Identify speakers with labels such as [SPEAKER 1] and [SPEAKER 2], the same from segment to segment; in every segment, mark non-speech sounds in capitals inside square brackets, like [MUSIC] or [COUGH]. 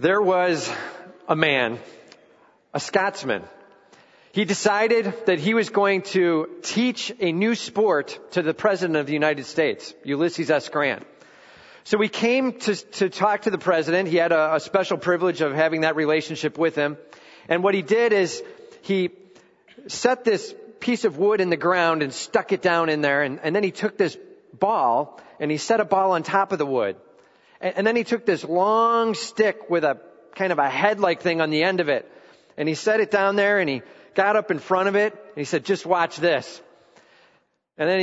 [SPEAKER 1] There was a man, a Scotsman. He decided that he was going to teach a new sport to the President of the United States, Ulysses S. Grant. So we came to, to talk to the President. He had a, a special privilege of having that relationship with him. And what he did is he set this piece of wood in the ground and stuck it down in there. And, and then he took this ball and he set a ball on top of the wood. And, then he took this long stick with a kind of a head-like thing on the end of it. And he set it down there and he got up in front of it and he said, just watch this. And then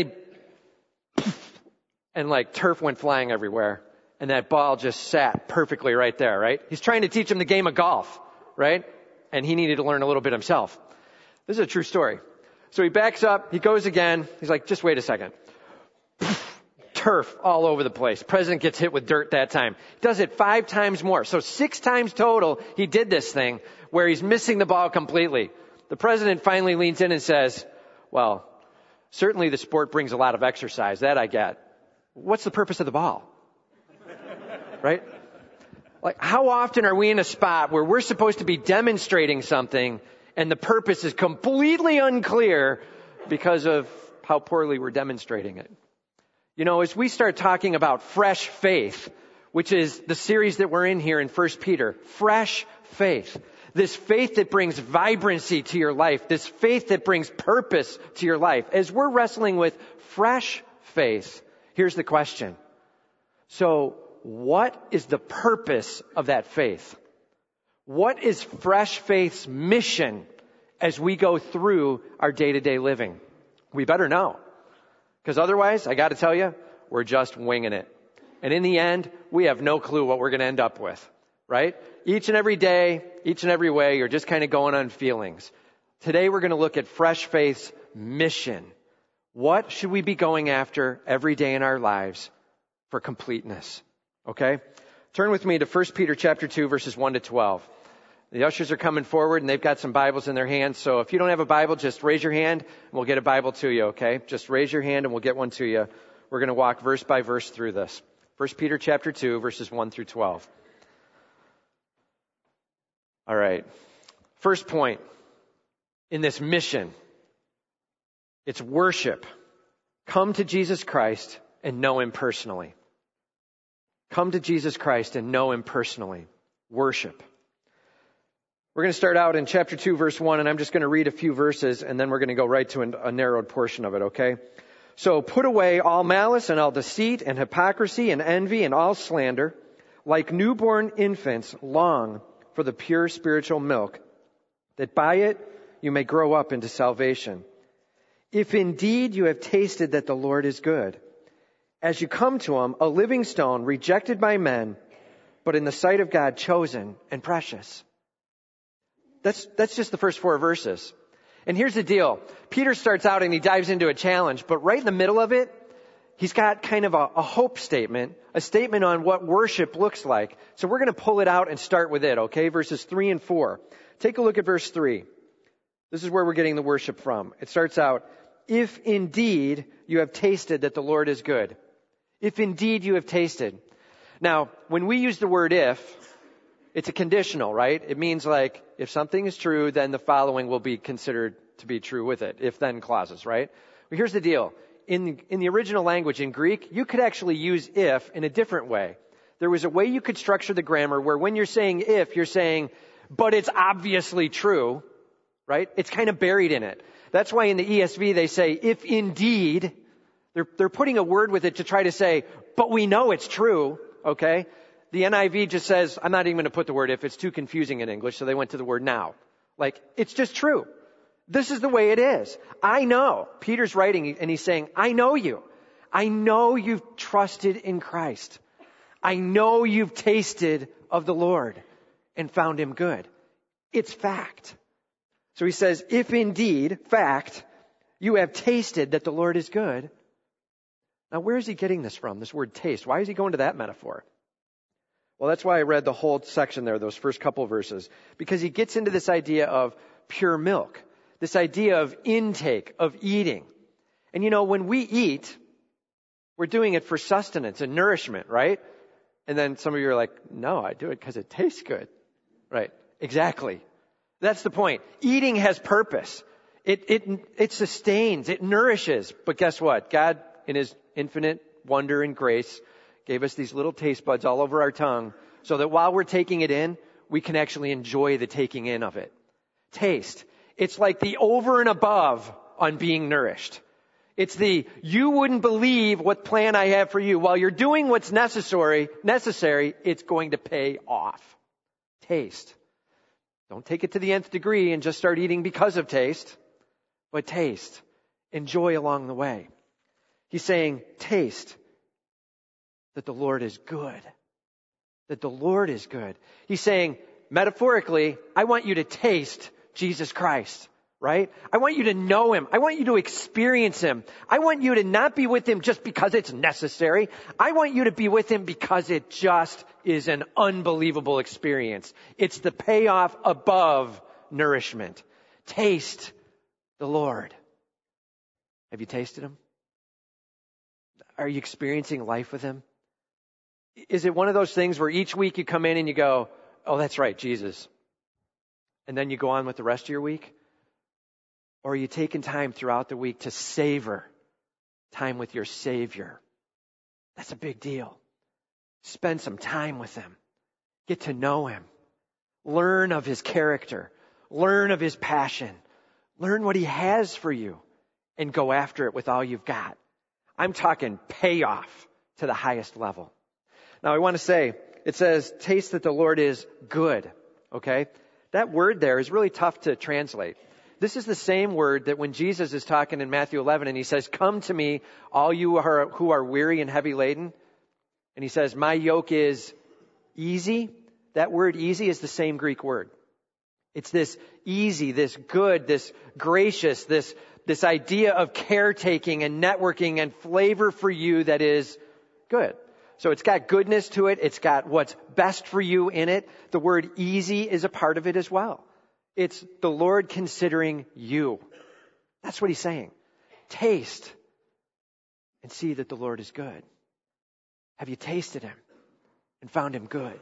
[SPEAKER 1] he, [LAUGHS] and like turf went flying everywhere. And that ball just sat perfectly right there, right? He's trying to teach him the game of golf, right? And he needed to learn a little bit himself. This is a true story. So he backs up, he goes again, he's like, just wait a second turf all over the place. President gets hit with dirt that time. Does it five times more. So six times total, he did this thing where he's missing the ball completely. The president finally leans in and says, well, certainly the sport brings a lot of exercise. That I get. What's the purpose of the ball? [LAUGHS] right? Like, how often are we in a spot where we're supposed to be demonstrating something and the purpose is completely unclear because of how poorly we're demonstrating it? You know, as we start talking about fresh faith, which is the series that we're in here in 1 Peter, fresh faith. This faith that brings vibrancy to your life, this faith that brings purpose to your life. As we're wrestling with fresh faith, here's the question. So, what is the purpose of that faith? What is fresh faith's mission as we go through our day to day living? We better know. Because otherwise, I got to tell you, we're just winging it. And in the end, we have no clue what we're going to end up with, right? Each and every day, each and every way, you're just kind of going on feelings. Today, we're going to look at Fresh Faith's mission. What should we be going after every day in our lives for completeness? Okay? Turn with me to 1 Peter chapter 2 verses 1 to 12. The ushers are coming forward and they've got some Bibles in their hands. So if you don't have a Bible, just raise your hand and we'll get a Bible to you, okay? Just raise your hand and we'll get one to you. We're going to walk verse by verse through this. 1 Peter chapter 2 verses 1 through 12. All right. First point in this mission. It's worship. Come to Jesus Christ and know Him personally. Come to Jesus Christ and know Him personally. Worship. We're going to start out in chapter 2, verse 1, and I'm just going to read a few verses, and then we're going to go right to a narrowed portion of it, okay? So put away all malice and all deceit and hypocrisy and envy and all slander. Like newborn infants, long for the pure spiritual milk, that by it you may grow up into salvation. If indeed you have tasted that the Lord is good, as you come to him, a living stone rejected by men, but in the sight of God chosen and precious. That's, that's just the first four verses. And here's the deal. Peter starts out and he dives into a challenge, but right in the middle of it, he's got kind of a, a hope statement, a statement on what worship looks like. So we're going to pull it out and start with it, okay? Verses three and four. Take a look at verse three. This is where we're getting the worship from. It starts out, if indeed you have tasted that the Lord is good. If indeed you have tasted. Now, when we use the word if, it's a conditional, right? It means like, if something is true, then the following will be considered to be true with it. If then clauses, right? Well, here's the deal. In, in the original language, in Greek, you could actually use if in a different way. There was a way you could structure the grammar where when you're saying if, you're saying, but it's obviously true, right? It's kind of buried in it. That's why in the ESV they say, if indeed, they're, they're putting a word with it to try to say, but we know it's true, okay? The NIV just says, I'm not even going to put the word if, it's too confusing in English, so they went to the word now. Like, it's just true. This is the way it is. I know. Peter's writing and he's saying, I know you. I know you've trusted in Christ. I know you've tasted of the Lord and found him good. It's fact. So he says, if indeed, fact, you have tasted that the Lord is good. Now, where is he getting this from, this word taste? Why is he going to that metaphor? Well, that's why I read the whole section there, those first couple verses, because he gets into this idea of pure milk, this idea of intake, of eating. And you know, when we eat, we're doing it for sustenance and nourishment, right? And then some of you are like, no, I do it because it tastes good. Right. Exactly. That's the point. Eating has purpose. It, it, it sustains, it nourishes. But guess what? God, in His infinite wonder and grace, gave us these little taste buds all over our tongue so that while we're taking it in, we can actually enjoy the taking in of it. Taste. It's like the over and above on being nourished. It's the, you wouldn't believe what plan I have for you. While you're doing what's necessary, necessary, it's going to pay off. Taste. Don't take it to the nth degree and just start eating because of taste, but taste. Enjoy along the way. He's saying, taste that the Lord is good. That the Lord is good. He's saying, metaphorically, I want you to taste Jesus Christ right? I want you to know Him. I want you to experience Him. I want you to not be with Him just because it's necessary. I want you to be with Him because it just is an unbelievable experience. It's the payoff above nourishment. Taste the Lord. Have you tasted Him? Are you experiencing life with Him? Is it one of those things where each week you come in and you go, oh, that's right, Jesus. And then you go on with the rest of your week? Or are you taking time throughout the week to savor time with your Savior? That's a big deal. Spend some time with Him. Get to know Him. Learn of His character. Learn of His passion. Learn what He has for you and go after it with all you've got. I'm talking payoff to the highest level. Now I want to say, it says, taste that the Lord is good. Okay? That word there is really tough to translate. This is the same word that when Jesus is talking in Matthew 11 and he says, Come to me, all you who are, who are weary and heavy laden. And he says, My yoke is easy. That word easy is the same Greek word. It's this easy, this good, this gracious, this, this idea of caretaking and networking and flavor for you that is good. So it's got goodness to it. It's got what's best for you in it. The word easy is a part of it as well. It's the Lord considering you. That's what he's saying. Taste and see that the Lord is good. Have you tasted him and found him good?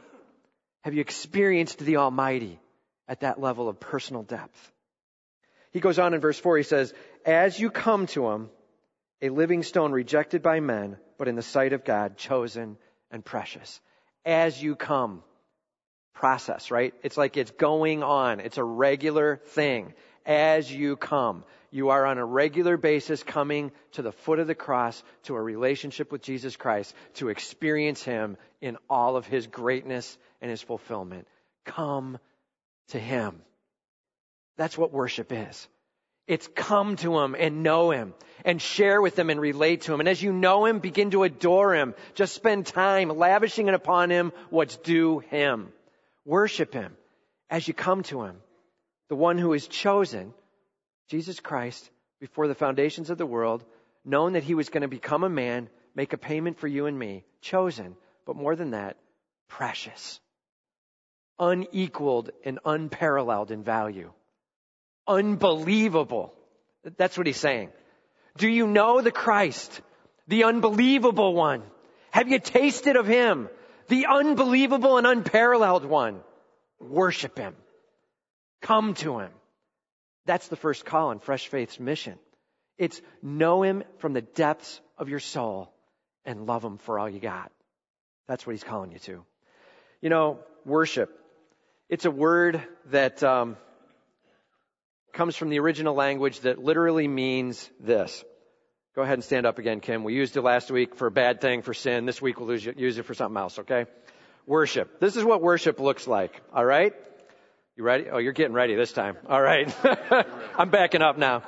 [SPEAKER 1] Have you experienced the Almighty at that level of personal depth? He goes on in verse 4, he says, As you come to him, a living stone rejected by men, but in the sight of God, chosen and precious. As you come process, right? It's like it's going on. It's a regular thing. As you come, you are on a regular basis coming to the foot of the cross to a relationship with Jesus Christ to experience Him in all of His greatness and His fulfillment. Come to Him. That's what worship is. It's come to Him and know Him and share with Him and relate to Him. And as you know Him, begin to adore Him. Just spend time lavishing it upon Him what's due Him. Worship Him as you come to Him. The one who is chosen, Jesus Christ, before the foundations of the world, known that He was going to become a man, make a payment for you and me, chosen, but more than that, precious, unequaled and unparalleled in value, unbelievable. That's what He's saying. Do you know the Christ, the unbelievable one? Have you tasted of Him? the unbelievable and unparalleled one. Worship him. Come to him. That's the first call in Fresh Faith's mission. It's know him from the depths of your soul and love him for all you got. That's what he's calling you to. You know, worship. It's a word that um, comes from the original language that literally means this. Go ahead and stand up again, Kim. We used it last week for a bad thing, for sin. This week we'll use it for something else, okay? Worship. This is what worship looks like, alright? You ready? Oh, you're getting ready this time. Alright. [LAUGHS] I'm backing up now.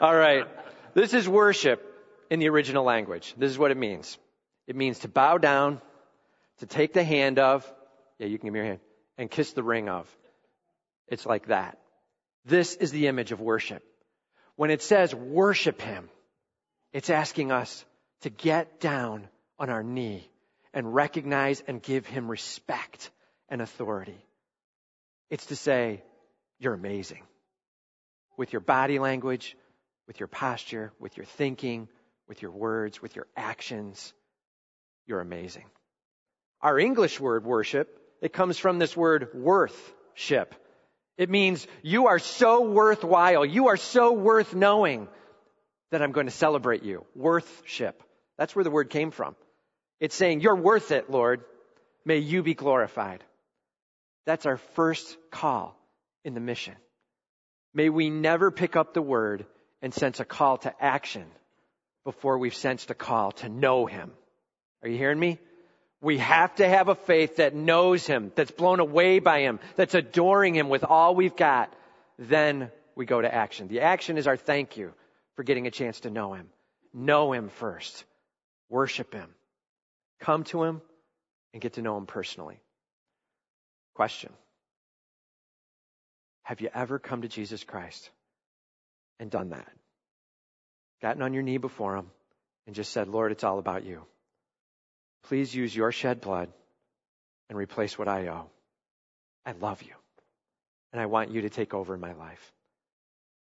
[SPEAKER 1] Alright. This is worship in the original language. This is what it means. It means to bow down, to take the hand of, yeah, you can give me your hand, and kiss the ring of. It's like that. This is the image of worship. When it says worship Him, it's asking us to get down on our knee and recognize and give him respect and authority. It's to say, you're amazing. With your body language, with your posture, with your thinking, with your words, with your actions, you're amazing. Our English word worship, it comes from this word worthship. It means you are so worthwhile. You are so worth knowing that I'm going to celebrate you. Worthship. That's where the word came from. It's saying, you're worth it, Lord. May you be glorified. That's our first call in the mission. May we never pick up the word and sense a call to action before we've sensed a call to know him. Are you hearing me? We have to have a faith that knows him, that's blown away by him, that's adoring him with all we've got. Then we go to action. The action is our thank you for getting a chance to know him. Know him first. Worship him. Come to him and get to know him personally. Question. Have you ever come to Jesus Christ and done that? Gotten on your knee before him and just said, Lord, it's all about you. Please use your shed blood and replace what I owe. I love you. And I want you to take over my life.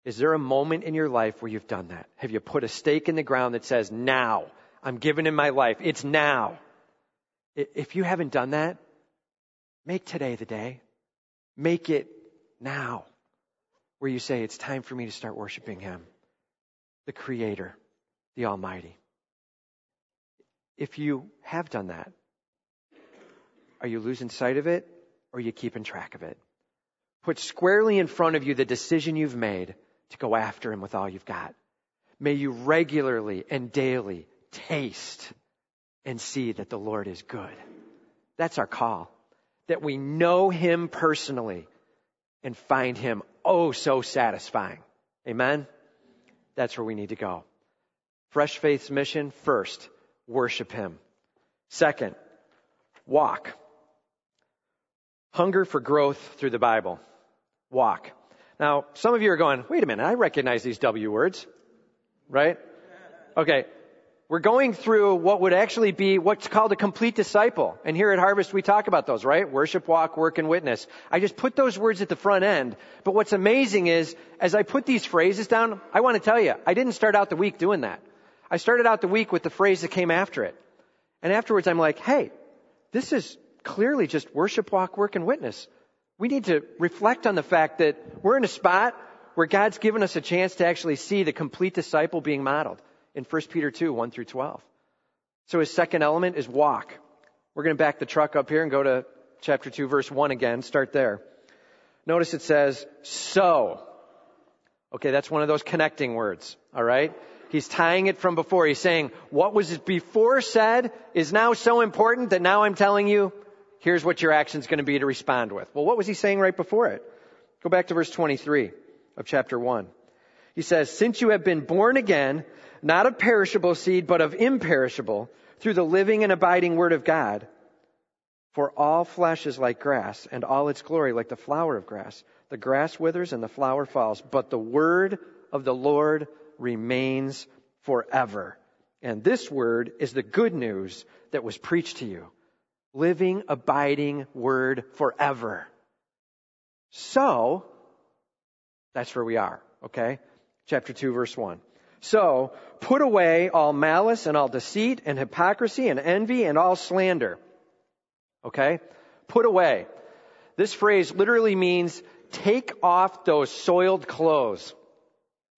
[SPEAKER 1] Is there a moment in your life where you've done that? Have you put a stake in the ground that says, now, I'm giving in my life. It's now. If you haven't done that, make today the day. Make it now where you say, it's time for me to start worshiping Him, the Creator, the Almighty. If you have done that, are you losing sight of it or are you keeping track of it? Put squarely in front of you the decision you've made to go after Him with all you've got. May you regularly and daily taste and see that the Lord is good. That's our call. That we know Him personally and find Him oh so satisfying. Amen? That's where we need to go. Fresh Faith's mission, first, worship Him. Second, walk. Hunger for growth through the Bible. Walk. Now, some of you are going, wait a minute, I recognize these W words, right? Okay. We're going through what would actually be what's called a complete disciple. And here at Harvest we talk about those, right? Worship, walk, work, and witness. I just put those words at the front end. But what's amazing is, as I put these phrases down, I want to tell you, I didn't start out the week doing that. I started out the week with the phrase that came after it. And afterwards I'm like, hey, this is clearly just worship, walk, work, and witness. We need to reflect on the fact that we're in a spot where God's given us a chance to actually see the complete disciple being modeled in 1 Peter 2, 1 through 12. So his second element is walk. We're going to back the truck up here and go to chapter 2, verse 1 again. Start there. Notice it says, so. Okay, that's one of those connecting words. All right? He's tying it from before. He's saying, what was before said is now so important that now I'm telling you, here's what your action's going to be to respond with. Well, what was he saying right before it? Go back to verse 23 of chapter 1. He says, since you have been born again, not of perishable seed, but of imperishable, through the living and abiding word of God, for all flesh is like grass, and all its glory like the flower of grass. The grass withers and the flower falls, but the word of the Lord remains forever. And this word is the good news that was preached to you. Living, abiding word forever. So, that's where we are, okay? Chapter 2 verse 1. So, put away all malice and all deceit and hypocrisy and envy and all slander. Okay? Put away. This phrase literally means take off those soiled clothes.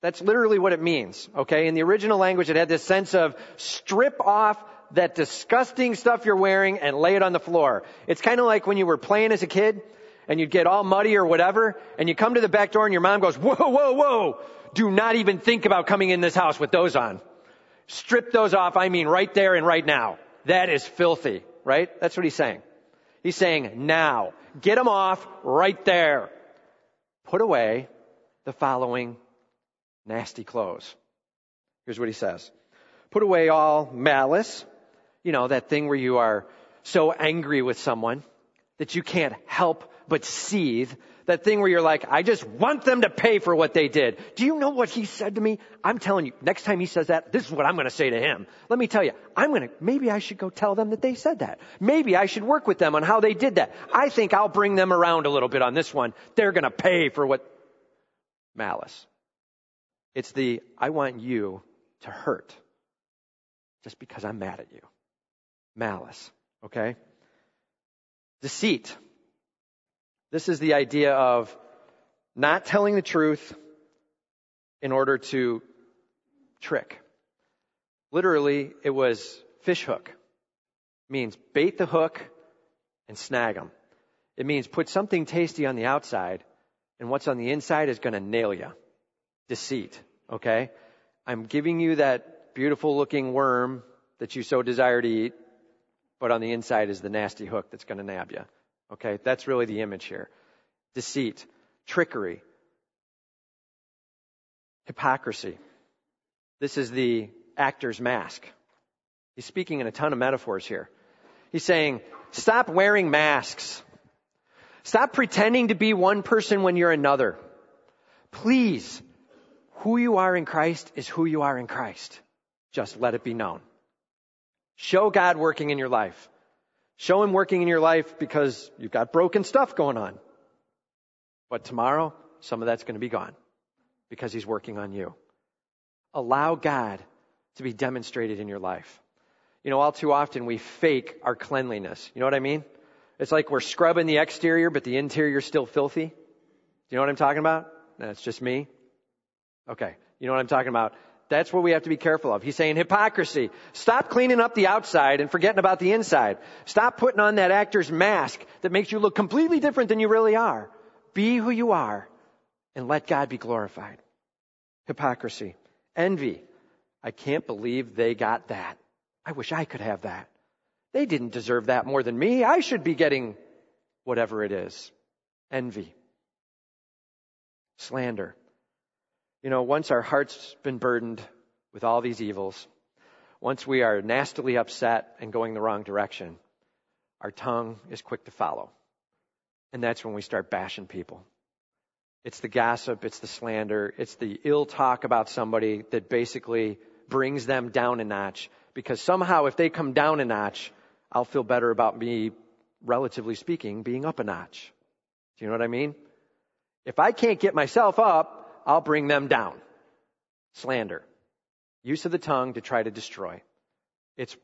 [SPEAKER 1] That's literally what it means. Okay? In the original language, it had this sense of strip off that disgusting stuff you're wearing and lay it on the floor. It's kind of like when you were playing as a kid and you'd get all muddy or whatever and you come to the back door and your mom goes, whoa, whoa, whoa, do not even think about coming in this house with those on. Strip those off, I mean right there and right now. That is filthy, right? That's what he's saying. He's saying now. Get them off right there. Put away the following nasty clothes. Here's what he says. Put away all malice. You know, that thing where you are so angry with someone that you can't help but seethe. That thing where you're like, I just want them to pay for what they did. Do you know what he said to me? I'm telling you, next time he says that, this is what I'm going to say to him. Let me tell you, I'm going to, maybe I should go tell them that they said that. Maybe I should work with them on how they did that. I think I'll bring them around a little bit on this one. They're going to pay for what malice. It's the, I want you to hurt just because I'm mad at you. Malice. Okay? Deceit. This is the idea of not telling the truth in order to trick. Literally, it was fish hook. means bait the hook and snag them. It means put something tasty on the outside and what's on the inside is going to nail you. Deceit. Okay? I'm giving you that beautiful looking worm that you so desire to eat, but on the inside is the nasty hook that's going to nab you. Okay? That's really the image here. Deceit, trickery, hypocrisy. This is the actor's mask. He's speaking in a ton of metaphors here. He's saying, stop wearing masks. Stop pretending to be one person when you're another. Please, who you are in Christ is who you are in Christ. Just let it be known. Show God working in your life. Show Him working in your life because you've got broken stuff going on. But tomorrow, some of that's going to be gone because He's working on you. Allow God to be demonstrated in your life. You know, all too often we fake our cleanliness. You know what I mean? It's like we're scrubbing the exterior, but the interior's still filthy. Do you know what I'm talking about? That's just me. Okay. You know what I'm talking about? That's what we have to be careful of. He's saying hypocrisy. Stop cleaning up the outside and forgetting about the inside. Stop putting on that actor's mask that makes you look completely different than you really are. Be who you are and let God be glorified. Hypocrisy. Envy. I can't believe they got that. I wish I could have that. They didn't deserve that more than me. I should be getting whatever it is. Envy. Slander. You know, once our heart's been burdened with all these evils, once we are nastily upset and going the wrong direction, our tongue is quick to follow. And that's when we start bashing people. It's the gossip, it's the slander, it's the ill talk about somebody that basically brings them down a notch. Because somehow, if they come down a notch, I'll feel better about me, relatively speaking, being up a notch. Do you know what I mean? If I can't get myself up, I'll bring them down. Slander. Use of the tongue to try to destroy. It's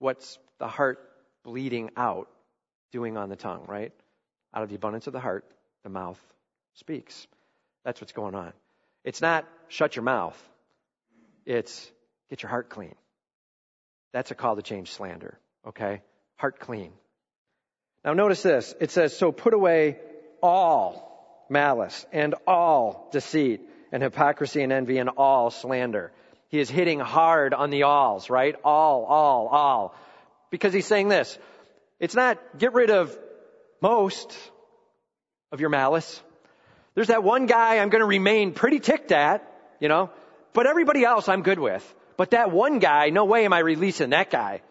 [SPEAKER 1] what's the heart bleeding out doing on the tongue, right? Out of the abundance of the heart, the mouth speaks. That's what's going on. It's not shut your mouth. It's get your heart clean. That's a call to change slander. Okay? Heart clean. Now notice this. It says, so put away all malice and all deceit and hypocrisy and envy and all slander. He is hitting hard on the alls, right? All, all, all. Because he's saying this. It's not get rid of most of your malice. There's that one guy I'm going to remain pretty ticked at, you know, but everybody else I'm good with. But that one guy, no way am I releasing that guy.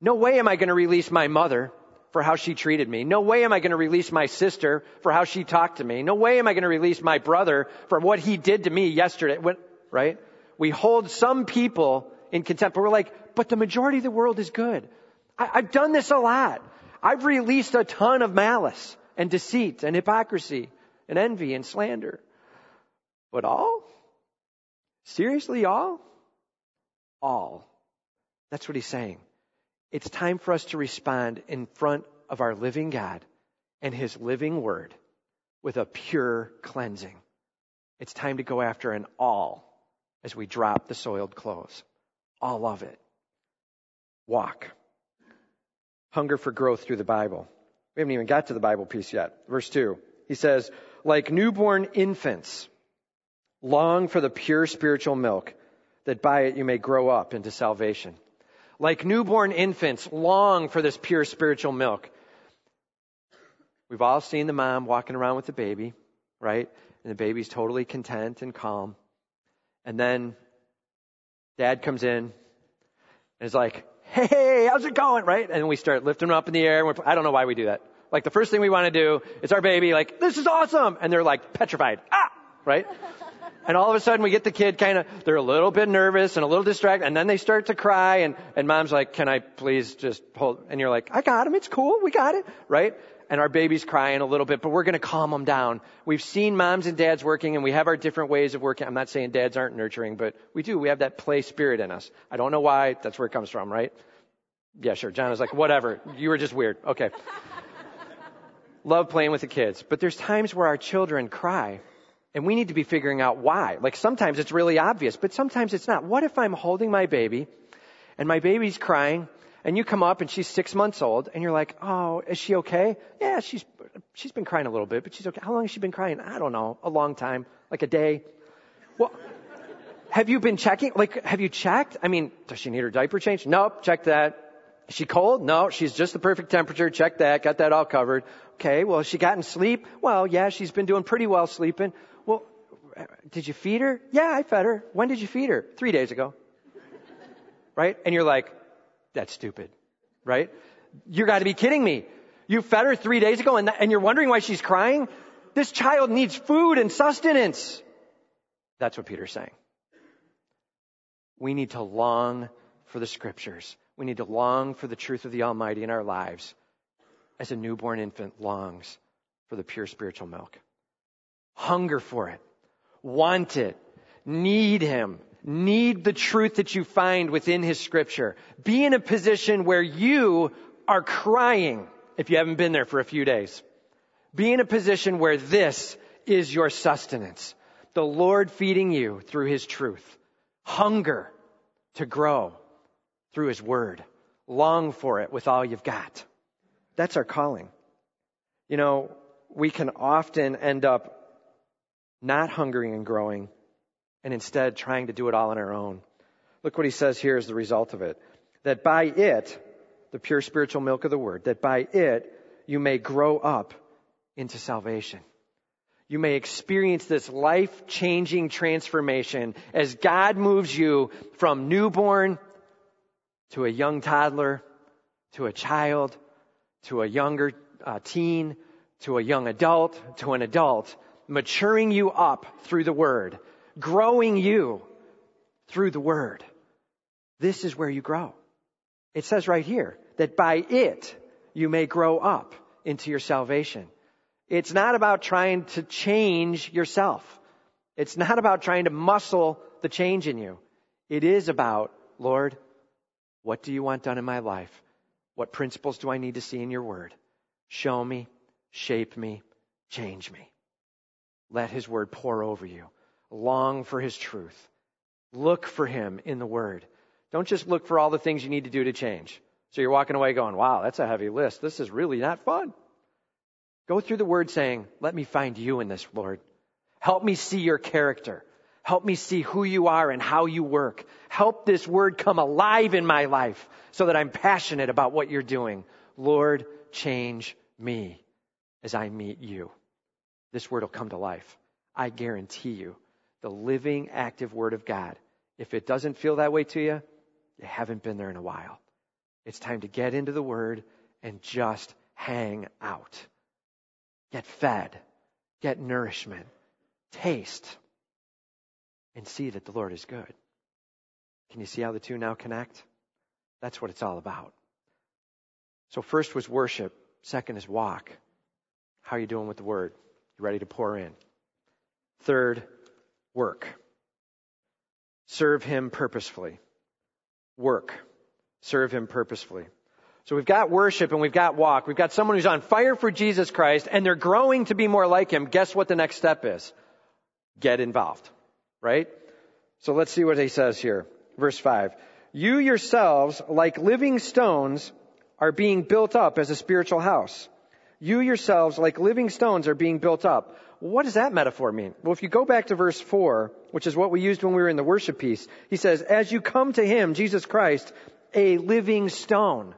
[SPEAKER 1] No way am I going to release my mother for how she treated me. No way am I going to release my sister for how she talked to me. No way am I going to release my brother for what he did to me yesterday. right? We hold some people in contempt, but we're like, but the majority of the world is good. I, I've done this a lot. I've released a ton of malice and deceit and hypocrisy and envy and slander. But all? Seriously, all? All. That's what he's saying. It's time for us to respond in front of our living God and his living word with a pure cleansing. It's time to go after an all as we drop the soiled clothes. All of it. Walk. Hunger for growth through the Bible. We haven't even got to the Bible piece yet. Verse 2. He says, like newborn infants, long for the pure spiritual milk, that by it you may grow up into salvation like newborn infants, long for this pure spiritual milk. We've all seen the mom walking around with the baby, right? And the baby's totally content and calm. And then dad comes in and is like, hey, how's it going, right? And we start lifting them up in the air. I don't know why we do that. Like the first thing we want to do is our baby, like, this is awesome. And they're like petrified. Ah! Right? And all of a sudden we get the kid kind of, they're a little bit nervous and a little distracted and then they start to cry and, and mom's like, can I please just hold, and you're like, I got him. It's cool. We got it. Right? And our baby's crying a little bit, but we're going to calm them down. We've seen moms and dads working and we have our different ways of working. I'm not saying dads aren't nurturing, but we do. We have that play spirit in us. I don't know why. That's where it comes from, right? Yeah, sure. John was like, whatever. You were just weird. Okay. [LAUGHS] love playing with the kids, but there's times where our children cry and we need to be figuring out why. Like sometimes it's really obvious, but sometimes it's not. What if I'm holding my baby and my baby's crying and you come up and she's six months old and you're like, oh, is she okay? Yeah, she's, she's been crying a little bit, but she's okay. How long has she been crying? I don't know. A long time. Like a day. Well, have you been checking? Like, have you checked? I mean, does she need her diaper changed? Nope, check that. Is she cold? No, she's just the perfect temperature. Check that. Got that all covered. Okay, well, has she gotten sleep? Well, yeah, she's been doing pretty well sleeping. Well, did you feed her? Yeah, I fed her. When did you feed her? Three days ago. Right? And you're like, that's stupid. Right? You gotta be kidding me. You fed her three days ago and, th- and you're wondering why she's crying? This child needs food and sustenance. That's what Peter's saying. We need to long for the scriptures. We need to long for the truth of the Almighty in our lives as a newborn infant longs for the pure spiritual milk. Hunger for it. Want it. Need Him. Need the truth that you find within His scripture. Be in a position where you are crying if you haven't been there for a few days. Be in a position where this is your sustenance. The Lord feeding you through His truth hunger to grow through His Word. Long for it with all you've got. That's our calling. You know, we can often end up not hungering and growing and instead trying to do it all on our own. Look what he says here as the result of it. That by it, the pure spiritual milk of the Word, that by it you may grow up into salvation you may experience this life changing transformation as God moves you from newborn to a young toddler, to a child, to a younger uh, teen, to a young adult, to an adult, maturing you up through the Word, growing you through the Word. This is where you grow. It says right here that by it you may grow up into your salvation. It's not about trying to change yourself. It's not about trying to muscle the change in you. It is about, Lord, what do you want done in my life? What principles do I need to see in your word? Show me, shape me, change me. Let his word pour over you. Long for his truth. Look for him in the word. Don't just look for all the things you need to do to change. So you're walking away going, wow, that's a heavy list. This is really not fun. Go through the word saying, let me find you in this, Lord. Help me see your character. Help me see who you are and how you work. Help this word come alive in my life so that I'm passionate about what you're doing. Lord, change me as I meet you. This word will come to life. I guarantee you, the living, active word of God. If it doesn't feel that way to you, you haven't been there in a while. It's time to get into the word and just hang out. Get fed, get nourishment, taste, and see that the Lord is good. Can you see how the two now connect? That's what it's all about. So first was worship. Second is walk. How are you doing with the word? You ready to pour in? Third, work. Serve him purposefully. Work. Serve him purposefully. So we've got worship and we've got walk. We've got someone who's on fire for Jesus Christ and they're growing to be more like him. Guess what the next step is? Get involved. Right? So let's see what he says here. Verse 5. You yourselves, like living stones, are being built up as a spiritual house. You yourselves, like living stones, are being built up. What does that metaphor mean? Well, if you go back to verse 4, which is what we used when we were in the worship piece, he says, As you come to him, Jesus Christ, a living stone.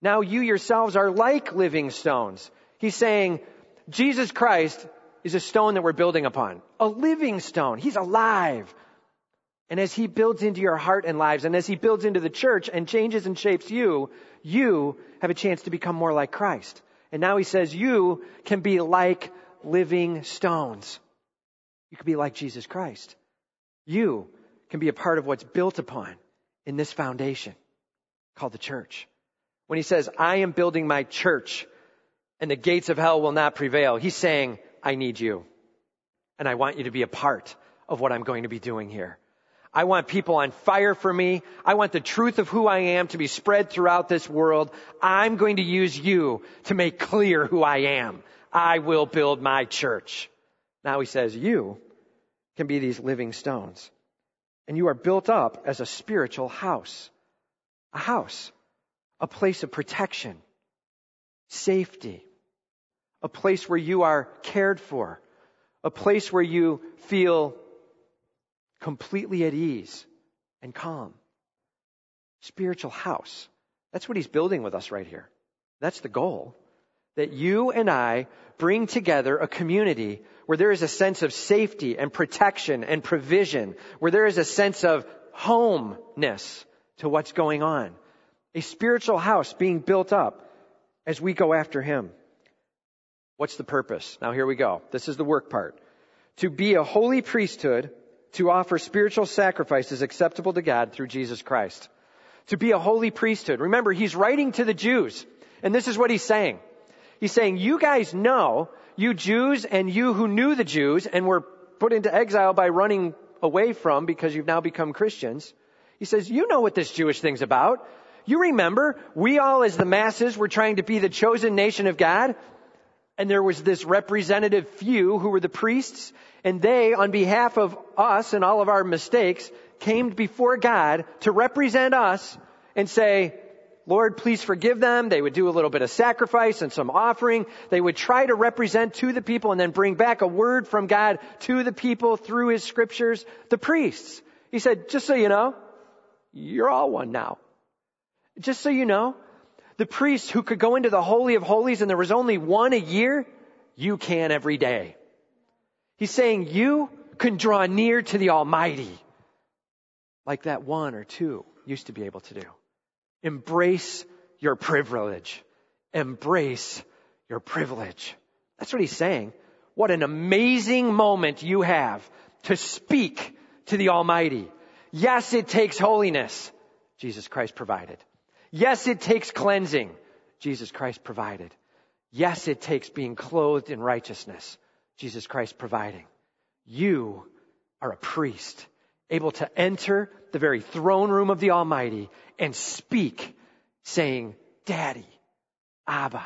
[SPEAKER 1] Now you yourselves are like living stones. He's saying Jesus Christ is a stone that we're building upon. A living stone. He's alive. And as he builds into your heart and lives, and as he builds into the church and changes and shapes you, you have a chance to become more like Christ. And now he says you can be like living stones. You can be like Jesus Christ. You can be a part of what's built upon in this foundation called the church. When he says, I am building my church and the gates of hell will not prevail, he's saying, I need you. And I want you to be a part of what I'm going to be doing here. I want people on fire for me. I want the truth of who I am to be spread throughout this world. I'm going to use you to make clear who I am. I will build my church. Now he says, you can be these living stones. And you are built up as a spiritual house. A house. A place of protection. Safety. A place where you are cared for. A place where you feel completely at ease and calm. Spiritual house. That's what he's building with us right here. That's the goal. That you and I bring together a community where there is a sense of safety and protection and provision, where there is a sense of homeness to what's going on. A spiritual house being built up as we go after him. What's the purpose? Now here we go. This is the work part. To be a holy priesthood to offer spiritual sacrifices acceptable to God through Jesus Christ. To be a holy priesthood. Remember, he's writing to the Jews, and this is what he's saying. He's saying, you guys know, you Jews and you who knew the Jews and were put into exile by running away from because you've now become Christians. He says, you know what this Jewish thing's about. You remember, we all as the masses were trying to be the chosen nation of God. And there was this representative few who were the priests, and they, on behalf of us and all of our mistakes, came before God to represent us and say, Lord, please forgive them. They would do a little bit of sacrifice and some offering. They would try to represent to the people and then bring back a word from God to the people through his scriptures, the priests. He said, just so you know, you're all one now. Just so you know, the priests who could go into the Holy of Holies and there was only one a year, you can every day. He's saying you can draw near to the Almighty like that one or two used to be able to do. Embrace your privilege. Embrace your privilege. That's what he's saying. What an amazing moment you have to speak to the Almighty. Yes, it takes holiness. Jesus Christ provided. Yes, it takes cleansing. Jesus Christ provided. Yes, it takes being clothed in righteousness. Jesus Christ providing. You are a priest, able to enter the very throne room of the Almighty and speak, saying, Daddy, Abba.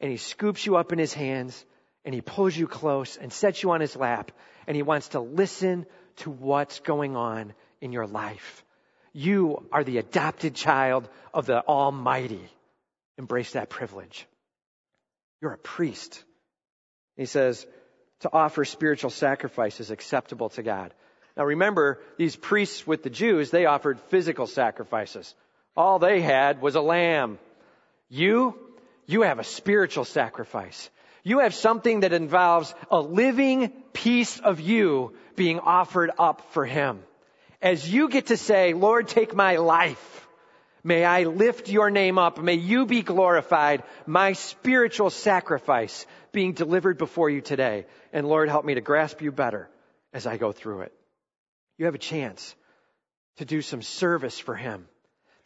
[SPEAKER 1] And he scoops you up in his hands and he pulls you close and sets you on his lap and he wants to listen to what's going on in your life. You are the adopted child of the Almighty. Embrace that privilege. You're a priest. He says to offer spiritual sacrifices acceptable to God. Now remember, these priests with the Jews, they offered physical sacrifices. All they had was a lamb. You, you have a spiritual sacrifice. You have something that involves a living piece of you being offered up for Him as you get to say, Lord, take my life. May I lift your name up. May you be glorified. My spiritual sacrifice being delivered before you today. And Lord, help me to grasp you better as I go through it. You have a chance to do some service for him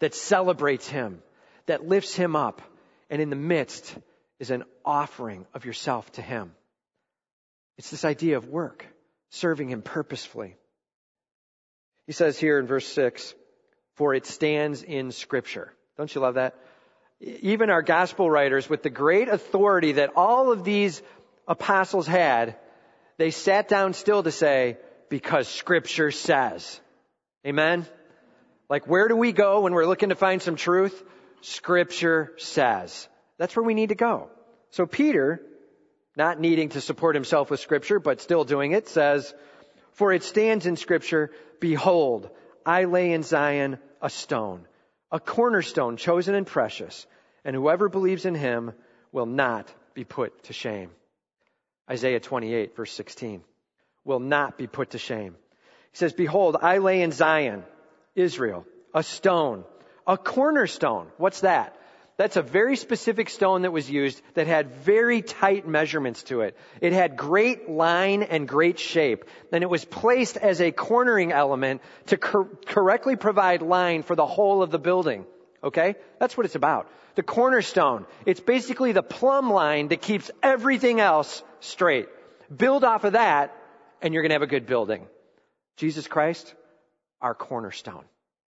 [SPEAKER 1] that celebrates him, that lifts him up. And in the midst is an offering of yourself to him. It's this idea of work, serving him purposefully. He says here in verse 6, for it stands in Scripture. Don't you love that? Even our gospel writers, with the great authority that all of these apostles had, they sat down still to say, because Scripture says. Amen? Like, where do we go when we're looking to find some truth? Scripture says. That's where we need to go. So Peter, not needing to support himself with Scripture, but still doing it, says, For it stands in Scripture, Behold, I lay in Zion a stone, a cornerstone chosen and precious, and whoever believes in him will not be put to shame. Isaiah 28 verse 16 will not be put to shame. He says, behold, I lay in Zion, Israel, a stone, a cornerstone. What's that? That's a very specific stone that was used that had very tight measurements to it. It had great line and great shape. And it was placed as a cornering element to cor- correctly provide line for the whole of the building. Okay? That's what it's about. The cornerstone. It's basically the plumb line that keeps everything else straight. Build off of that and you're going to have a good building. Jesus Christ, our cornerstone.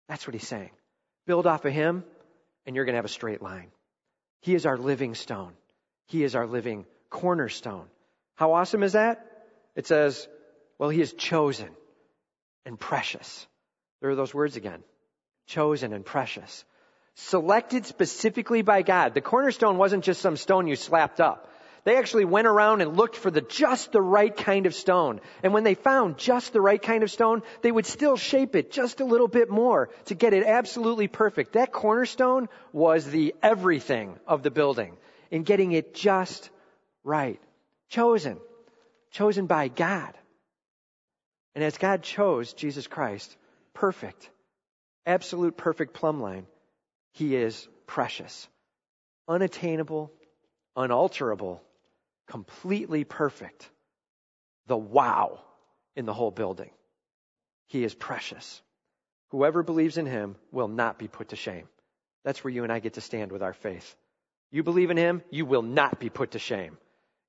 [SPEAKER 1] That's what he's saying. Build off of him, and you're going to have a straight line. He is our living stone. He is our living cornerstone. How awesome is that? It says, well, he is chosen and precious. There are those words again. Chosen and precious. Selected specifically by God. The cornerstone wasn't just some stone you slapped up. They actually went around and looked for the just the right kind of stone. And when they found just the right kind of stone, they would still shape it just a little bit more to get it absolutely perfect. That cornerstone was the everything of the building in getting it just right. Chosen. Chosen by God. And as God chose Jesus Christ, perfect, absolute perfect plumb line, He is precious, unattainable, unalterable, completely perfect, the wow in the whole building. He is precious. Whoever believes in him will not be put to shame. That's where you and I get to stand with our faith. You believe in him, you will not be put to shame.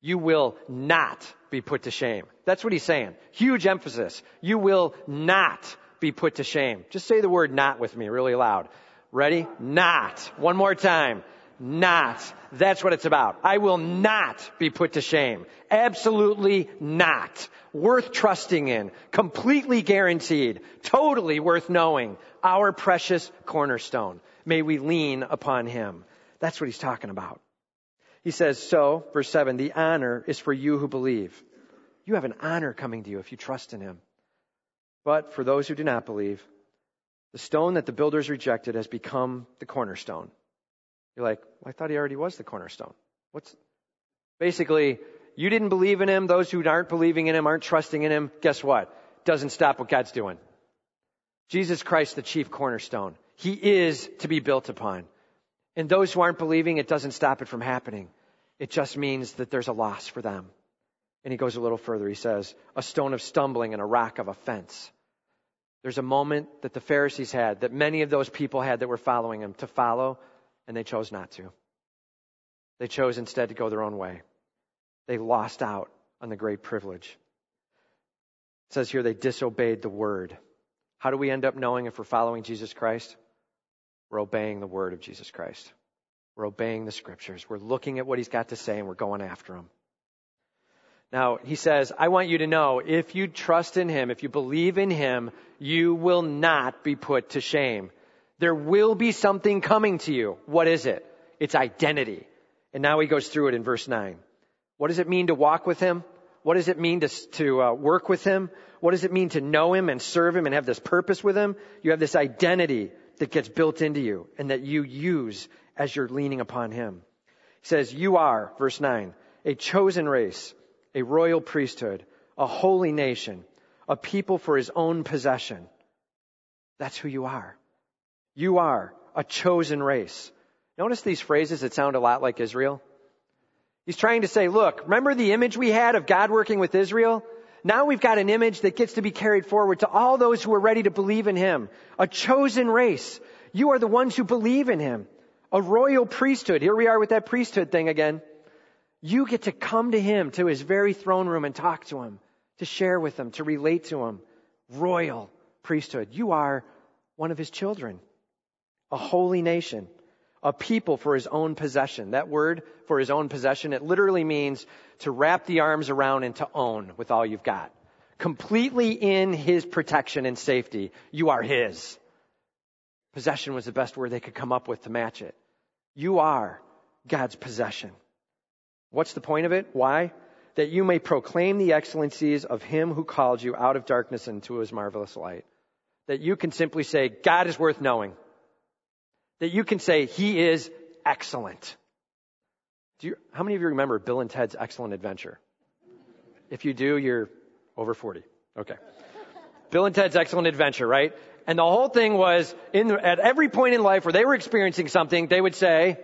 [SPEAKER 1] You will not be put to shame. That's what he's saying. Huge emphasis. You will not be put to shame. Just say the word not with me really loud. Ready? Not. One more time not. That's what it's about. I will not be put to shame. Absolutely not. Worth trusting in. Completely guaranteed. Totally worth knowing. Our precious cornerstone. May we lean upon him. That's what he's talking about. He says, so, verse 7, the honor is for you who believe. You have an honor coming to you if you trust in him. But for those who do not believe, the stone that the builders rejected has become the cornerstone you're like, well, I thought he already was the cornerstone. What's basically you didn't believe in him. Those who aren't believing in him aren't trusting in him. Guess what? Doesn't stop what God's doing. Jesus Christ, the chief cornerstone. He is to be built upon. And those who aren't believing, it doesn't stop it from happening. It just means that there's a loss for them. And he goes a little further. He says, a stone of stumbling and a rock of offense. There's a moment that the Pharisees had, that many of those people had that were following him to follow and they chose not to. They chose instead to go their own way. They lost out on the great privilege. It says here they disobeyed the word. How do we end up knowing if we're following Jesus Christ? We're obeying the word of Jesus Christ. We're obeying the scriptures. We're looking at what he's got to say and we're going after him. Now, he says, I want you to know if you trust in him, if you believe in him, you will not be put to shame. There will be something coming to you. What is it? It's identity. And now he goes through it in verse 9. What does it mean to walk with him? What does it mean to, to uh, work with him? What does it mean to know him and serve him and have this purpose with him? You have this identity that gets built into you and that you use as you're leaning upon him. He says, You are, verse 9, a chosen race, a royal priesthood, a holy nation, a people for his own possession. That's who you are. You are a chosen race. Notice these phrases that sound a lot like Israel. He's trying to say, look, remember the image we had of God working with Israel? Now we've got an image that gets to be carried forward to all those who are ready to believe in Him. A chosen race. You are the ones who believe in Him. A royal priesthood. Here we are with that priesthood thing again. You get to come to Him, to His very throne room and talk to Him, to share with Him, to relate to Him. Royal priesthood. You are one of His children a holy nation, a people for his own possession. That word for his own possession, it literally means to wrap the arms around and to own with all you've got. Completely in his protection and safety. You are his. Possession was the best word they could come up with to match it. You are God's possession. What's the point of it? Why? That you may proclaim the excellencies of him who called you out of darkness into his marvelous light. That you can simply say, God is worth knowing that you can say, He is excellent. Do you, how many of you remember Bill and Ted's Excellent Adventure? If you do, you're over 40. Okay. Bill and Ted's Excellent Adventure, right? And the whole thing was, in at every point in life where they were experiencing something, they would say,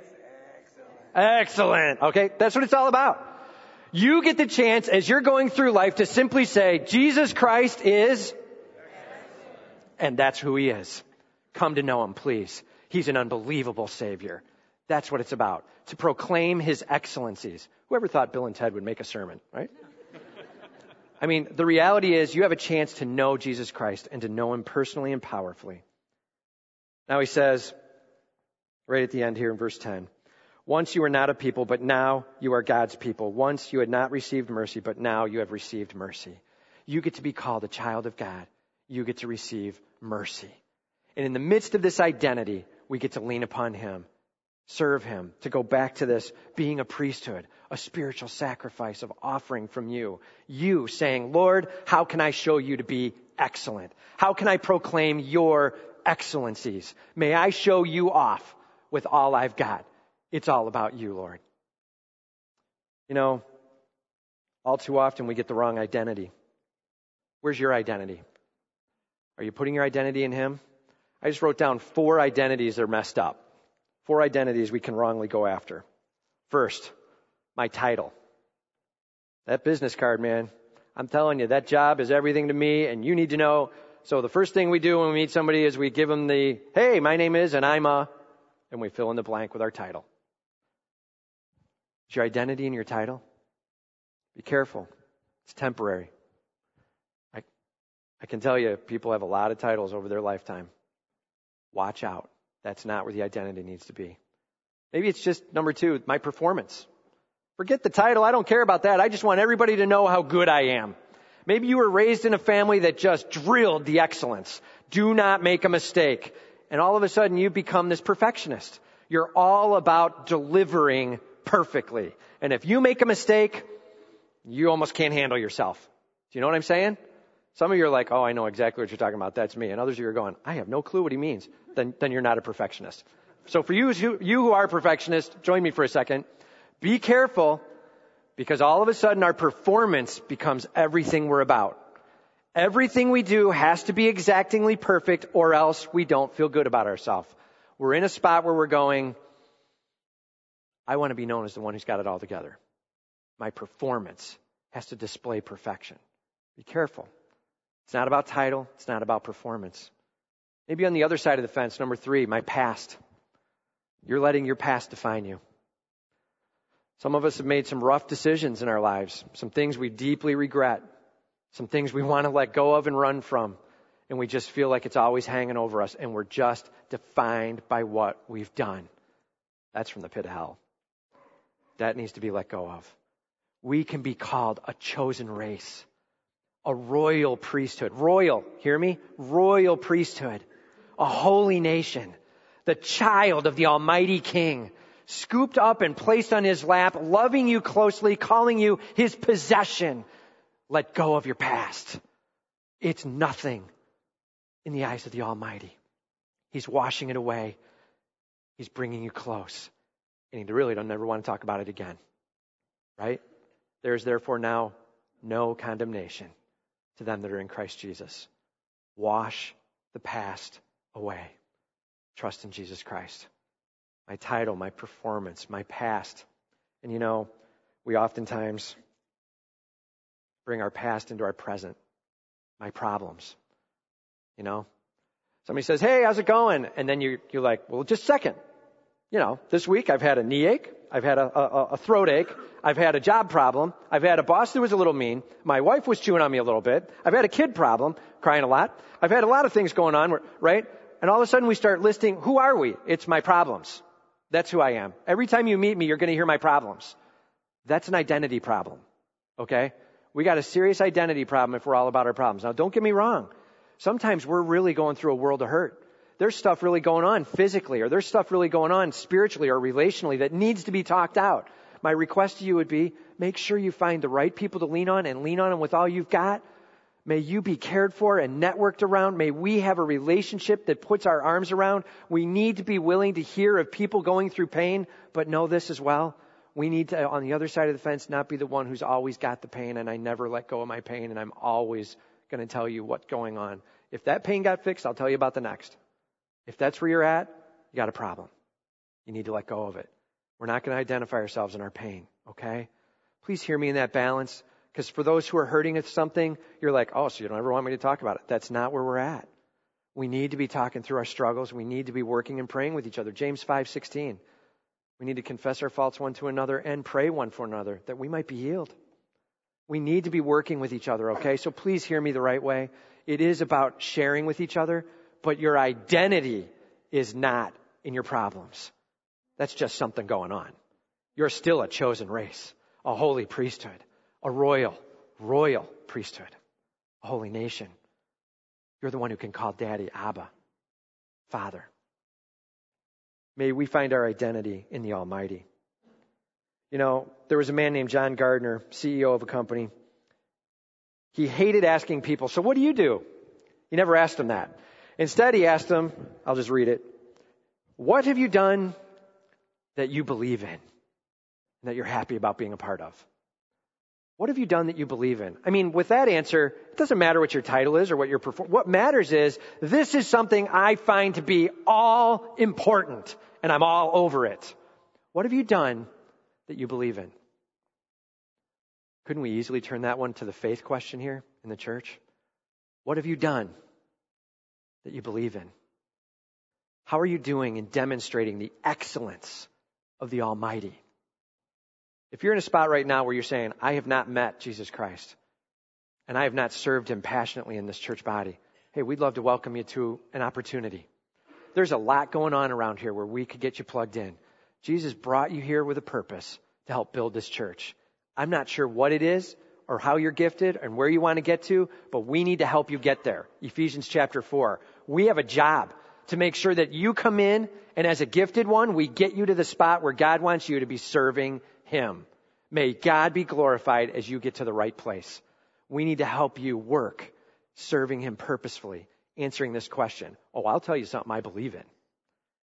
[SPEAKER 1] Excellent. Excellent. Okay, that's what it's all about. You get the chance as you're going through life to simply say, Jesus Christ is, and that's who He is. Come to know Him, please. He's an unbelievable Savior. That's what it's about. To proclaim His excellencies. Whoever thought Bill and Ted would make a sermon, right? I mean, the reality is you have a chance to know Jesus Christ and to know him personally and powerfully. Now he says, right at the end here in verse 10, once you were not a people, but now you are God's people. Once you had not received mercy, but now you have received mercy. You get to be called a child of God. You get to receive mercy. And in the midst of this identity, we get to lean upon Him, serve Him, to go back to this being a priesthood, a spiritual sacrifice of offering from you. You saying, Lord, how can I show you to be excellent? How can I proclaim your excellencies? May I show you off with all I've got. It's all about you, Lord. You know, all too often we get the wrong identity. Where's your identity? Are you putting your identity in Him? I just wrote down four identities that are messed up. Four identities we can wrongly go after. First, my title. That business card, man. I'm telling you, that job is everything to me, and you need to know. So the first thing we do when we meet somebody is we give them the, hey, my name is, and I'm a, and we fill in the blank with our title. Is your identity in your title? Be careful. It's temporary. I, I can tell you, people have a lot of titles over their lifetime. Watch out. That's not where the identity needs to be. Maybe it's just number two, my performance. Forget the title. I don't care about that. I just want everybody to know how good I am. Maybe you were raised in a family that just drilled the excellence. Do not make a mistake. And all of a sudden you become this perfectionist. You're all about delivering perfectly. And if you make a mistake, you almost can't handle yourself. Do you know what I'm saying? Some of you are like, oh, I know exactly what you're talking about. That's me. And others of you are going, I have no clue what he means. Then, then you're not a perfectionist. So for you, you who are perfectionists, join me for a second. Be careful because all of a sudden our performance becomes everything we're about. Everything we do has to be exactingly perfect or else we don't feel good about ourselves. We're in a spot where we're going, I want to be known as the one who's got it all together. My performance has to display perfection. Be careful. It's not about title. It's not about performance. Maybe on the other side of the fence, number three, my past. You're letting your past define you. Some of us have made some rough decisions in our lives, some things we deeply regret, some things we want to let go of and run from, and we just feel like it's always hanging over us, and we're just defined by what we've done. That's from the pit of hell. That needs to be let go of. We can be called a chosen race, a royal priesthood. Royal, hear me? Royal priesthood, a holy nation, the child of the Almighty King, scooped up and placed on his lap, loving you closely, calling you his possession. Let go of your past. It's nothing in the eyes of the Almighty. He's washing it away. He's bringing you close and you really don't ever want to talk about it again. Right? There is therefore now no condemnation to them that are in Christ Jesus. Wash the past away. Trust in Jesus Christ. My title, my performance, my past. And you know, we oftentimes bring our past into our present. My problems. You know? Somebody says, Hey, how's it going? And then you, you're like, well, just a second you know, this week I've had a knee ache. I've had a, a, a, throat ache. I've had a job problem. I've had a boss who was a little mean. My wife was chewing on me a little bit. I've had a kid problem, crying a lot. I've had a lot of things going on, right? And all of a sudden we start listing, who are we? It's my problems. That's who I am. Every time you meet me, you're going to hear my problems. That's an identity problem. Okay? We got a serious identity problem if we're all about our problems. Now don't get me wrong. Sometimes we're really going through a world of hurt there's stuff really going on physically, or there's stuff really going on spiritually or relationally that needs to be talked out. My request to you would be make sure you find the right people to lean on and lean on them with all you've got. May you be cared for and networked around. May we have a relationship that puts our arms around. We need to be willing to hear of people going through pain, but know this as well. We need to, on the other side of the fence, not be the one who's always got the pain and I never let go of my pain and I'm always going to tell you what's going on. If that pain got fixed, I'll tell you about the next. If that's where you're at, you got a problem. You need to let go of it. We're not going to identify ourselves in our pain, okay? Please hear me in that balance, because for those who are hurting at something, you're like, oh, so you don't ever want me to talk about it. That's not where we're at. We need to be talking through our struggles. We need to be working and praying with each other. James 5:16. We need to confess our faults one to another and pray one for another that we might be healed. We need to be working with each other, okay? So please hear me the right way. It is about sharing with each other, but your identity is not in your problems. That's just something going on. You're still a chosen race, a holy priesthood, a royal, royal priesthood, a holy nation. You're the one who can call daddy Abba, Father. May we find our identity in the Almighty. You know, there was a man named John Gardner, CEO of a company. He hated asking people, So what do you do? He never asked them that. Instead, he asked them, I'll just read it. What have you done that you believe in that you're happy about being a part of? What have you done that you believe in? I mean, with that answer, it doesn't matter what your title is or what your perform. What matters is this is something I find to be all important and I'm all over it. What have you done that you believe in? Couldn't we easily turn that one to the faith question here in the church? What have you done that you believe in? How are you doing in demonstrating the excellence of the Almighty? If you're in a spot right now where you're saying, I have not met Jesus Christ and I have not served him passionately in this church body, hey, we'd love to welcome you to an opportunity. There's a lot going on around here where we could get you plugged in. Jesus brought you here with a purpose to help build this church. I'm not sure what it is or how you're gifted and where you want to get to, but we need to help you get there. Ephesians chapter 4. We have a job to make sure that you come in and as a gifted one, we get you to the spot where God wants you to be serving Him. May God be glorified as you get to the right place. We need to help you work serving Him purposefully, answering this question. Oh, I'll tell you something I believe in.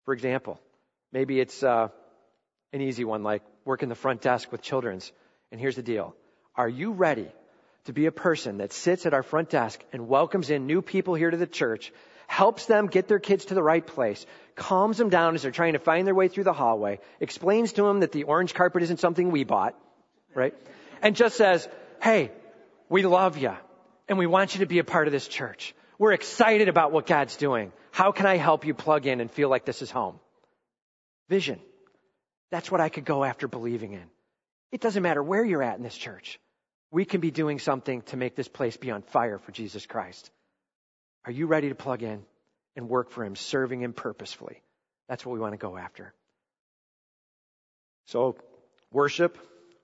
[SPEAKER 1] For example, maybe it's uh, an easy one like working the front desk with children's. And here's the deal. Are you ready to be a person that sits at our front desk and welcomes in new people here to the church, helps them get their kids to the right place, calms them down as they're trying to find their way through the hallway, explains to them that the orange carpet isn't something we bought, right? And just says, hey, we love you and we want you to be a part of this church. We're excited about what God's doing. How can I help you plug in and feel like this is home? Vision. That's what I could go after believing in. It doesn't matter where you're at in this church. We can be doing something to make this place be on fire for Jesus Christ. Are you ready to plug in and work for Him, serving Him purposefully? That's what we want to go after. So, worship,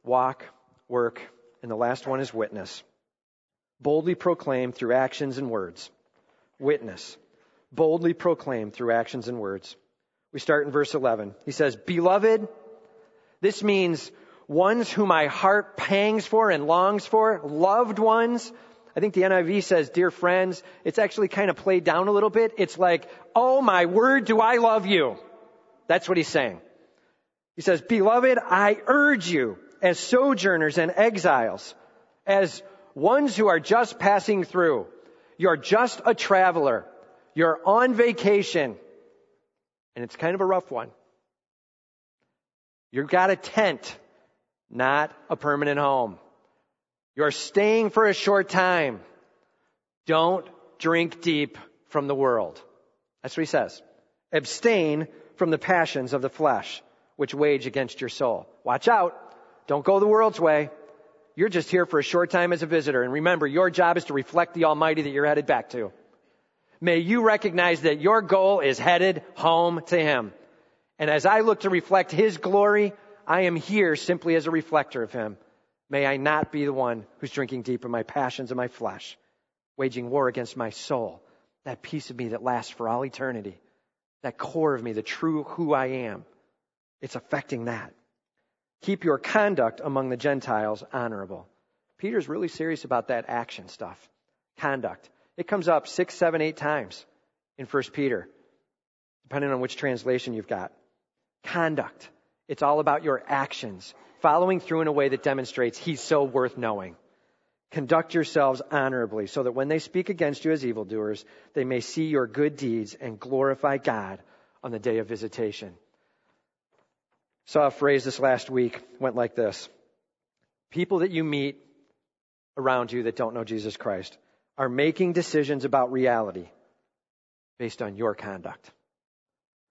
[SPEAKER 1] walk, work, and the last one is witness. Boldly proclaim through actions and words. Witness. Boldly proclaim through actions and words. We start in verse 11. He says, Beloved, this means ones whom my heart pangs for and longs for, loved ones. I think the NIV says, dear friends. It's actually kind of played down a little bit. It's like, oh my word, do I love you? That's what he's saying. He says, beloved, I urge you as sojourners and exiles, as ones who are just passing through. You're just a traveler. You're on vacation. And it's kind of a rough one. You've got a tent not a permanent home. You're staying for a short time. Don't drink deep from the world. That's what he says. Abstain from the passions of the flesh, which wage against your soul. Watch out. Don't go the world's way. You're just here for a short time as a visitor. And remember, your job is to reflect the Almighty that you're headed back to. May you recognize that your goal is headed home to Him. And as I look to reflect His glory, I am here simply as a reflector of him. May I not be the one who's drinking deep in my passions and my flesh, waging war against my soul, that piece of me that lasts for all eternity, that core of me, the true who I am. It's affecting that. Keep your conduct among the Gentiles honorable. Peter's really serious about that action stuff. Conduct. It comes up six, seven, eight times in First Peter, depending on which translation you've got. Conduct. It's all about your actions, following through in a way that demonstrates He's so worth knowing. Conduct yourselves honorably so that when they speak against you as evildoers, they may see your good deeds and glorify God on the day of visitation. Saw a phrase this last week, went like this. People that you meet around you that don't know Jesus Christ are making decisions about reality based on your conduct.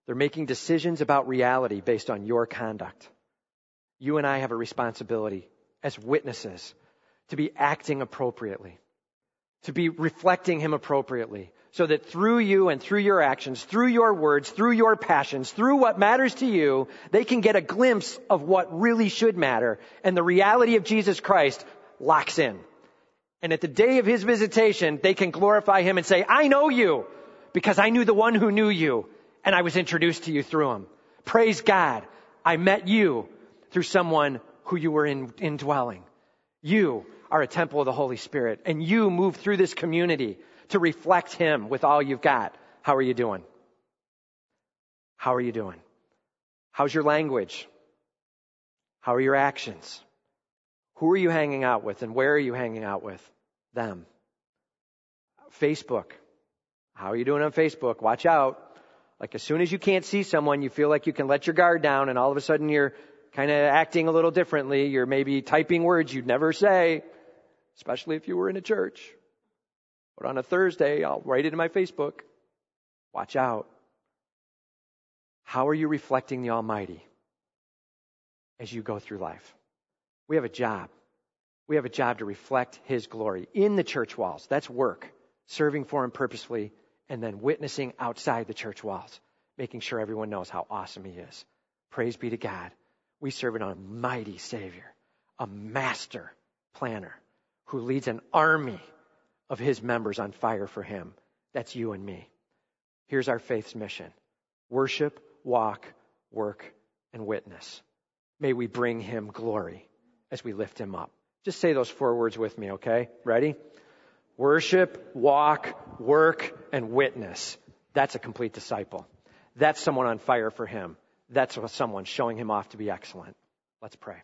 [SPEAKER 1] They're making decisions about reality based on your conduct. You and I have a responsibility as witnesses to be acting appropriately, to be reflecting Him appropriately, so that through you and through your actions, through your words, through your passions, through what matters to you, they can get a glimpse of what really should matter, and the reality of Jesus Christ locks in. And at the day of His visitation, they can glorify Him and say, I know you, because I knew the one who knew you, and I was introduced to you through Him. Praise God. I met you through someone who you were in, indwelling. You are a temple of the Holy Spirit and you move through this community to reflect Him with all you've got. How are you doing? How are you doing? How's your language? How are your actions? Who are you hanging out with and where are you hanging out with? Them. Facebook. How are you doing on Facebook? Watch out. Like as soon as you can't see someone, you feel like you can let your guard down and all of a sudden you're kind of acting a little differently. You're maybe typing words you'd never say, especially if you were in a church. But on a Thursday, I'll write it in my Facebook. Watch out. How are you reflecting the Almighty as you go through life? We have a job. We have a job to reflect His glory in the church walls. That's work. Serving for Him purposefully and then witnessing outside the church walls, making sure everyone knows how awesome He is. Praise be to God. We serve an almighty Savior, a master planner who leads an army of his members on fire for him. That's you and me. Here's our faith's mission worship, walk, work, and witness. May we bring him glory as we lift him up. Just say those four words with me, okay? Ready? Worship, walk, work, and witness. That's a complete disciple. That's someone on fire for him. That's someone showing him off to be excellent. Let's pray.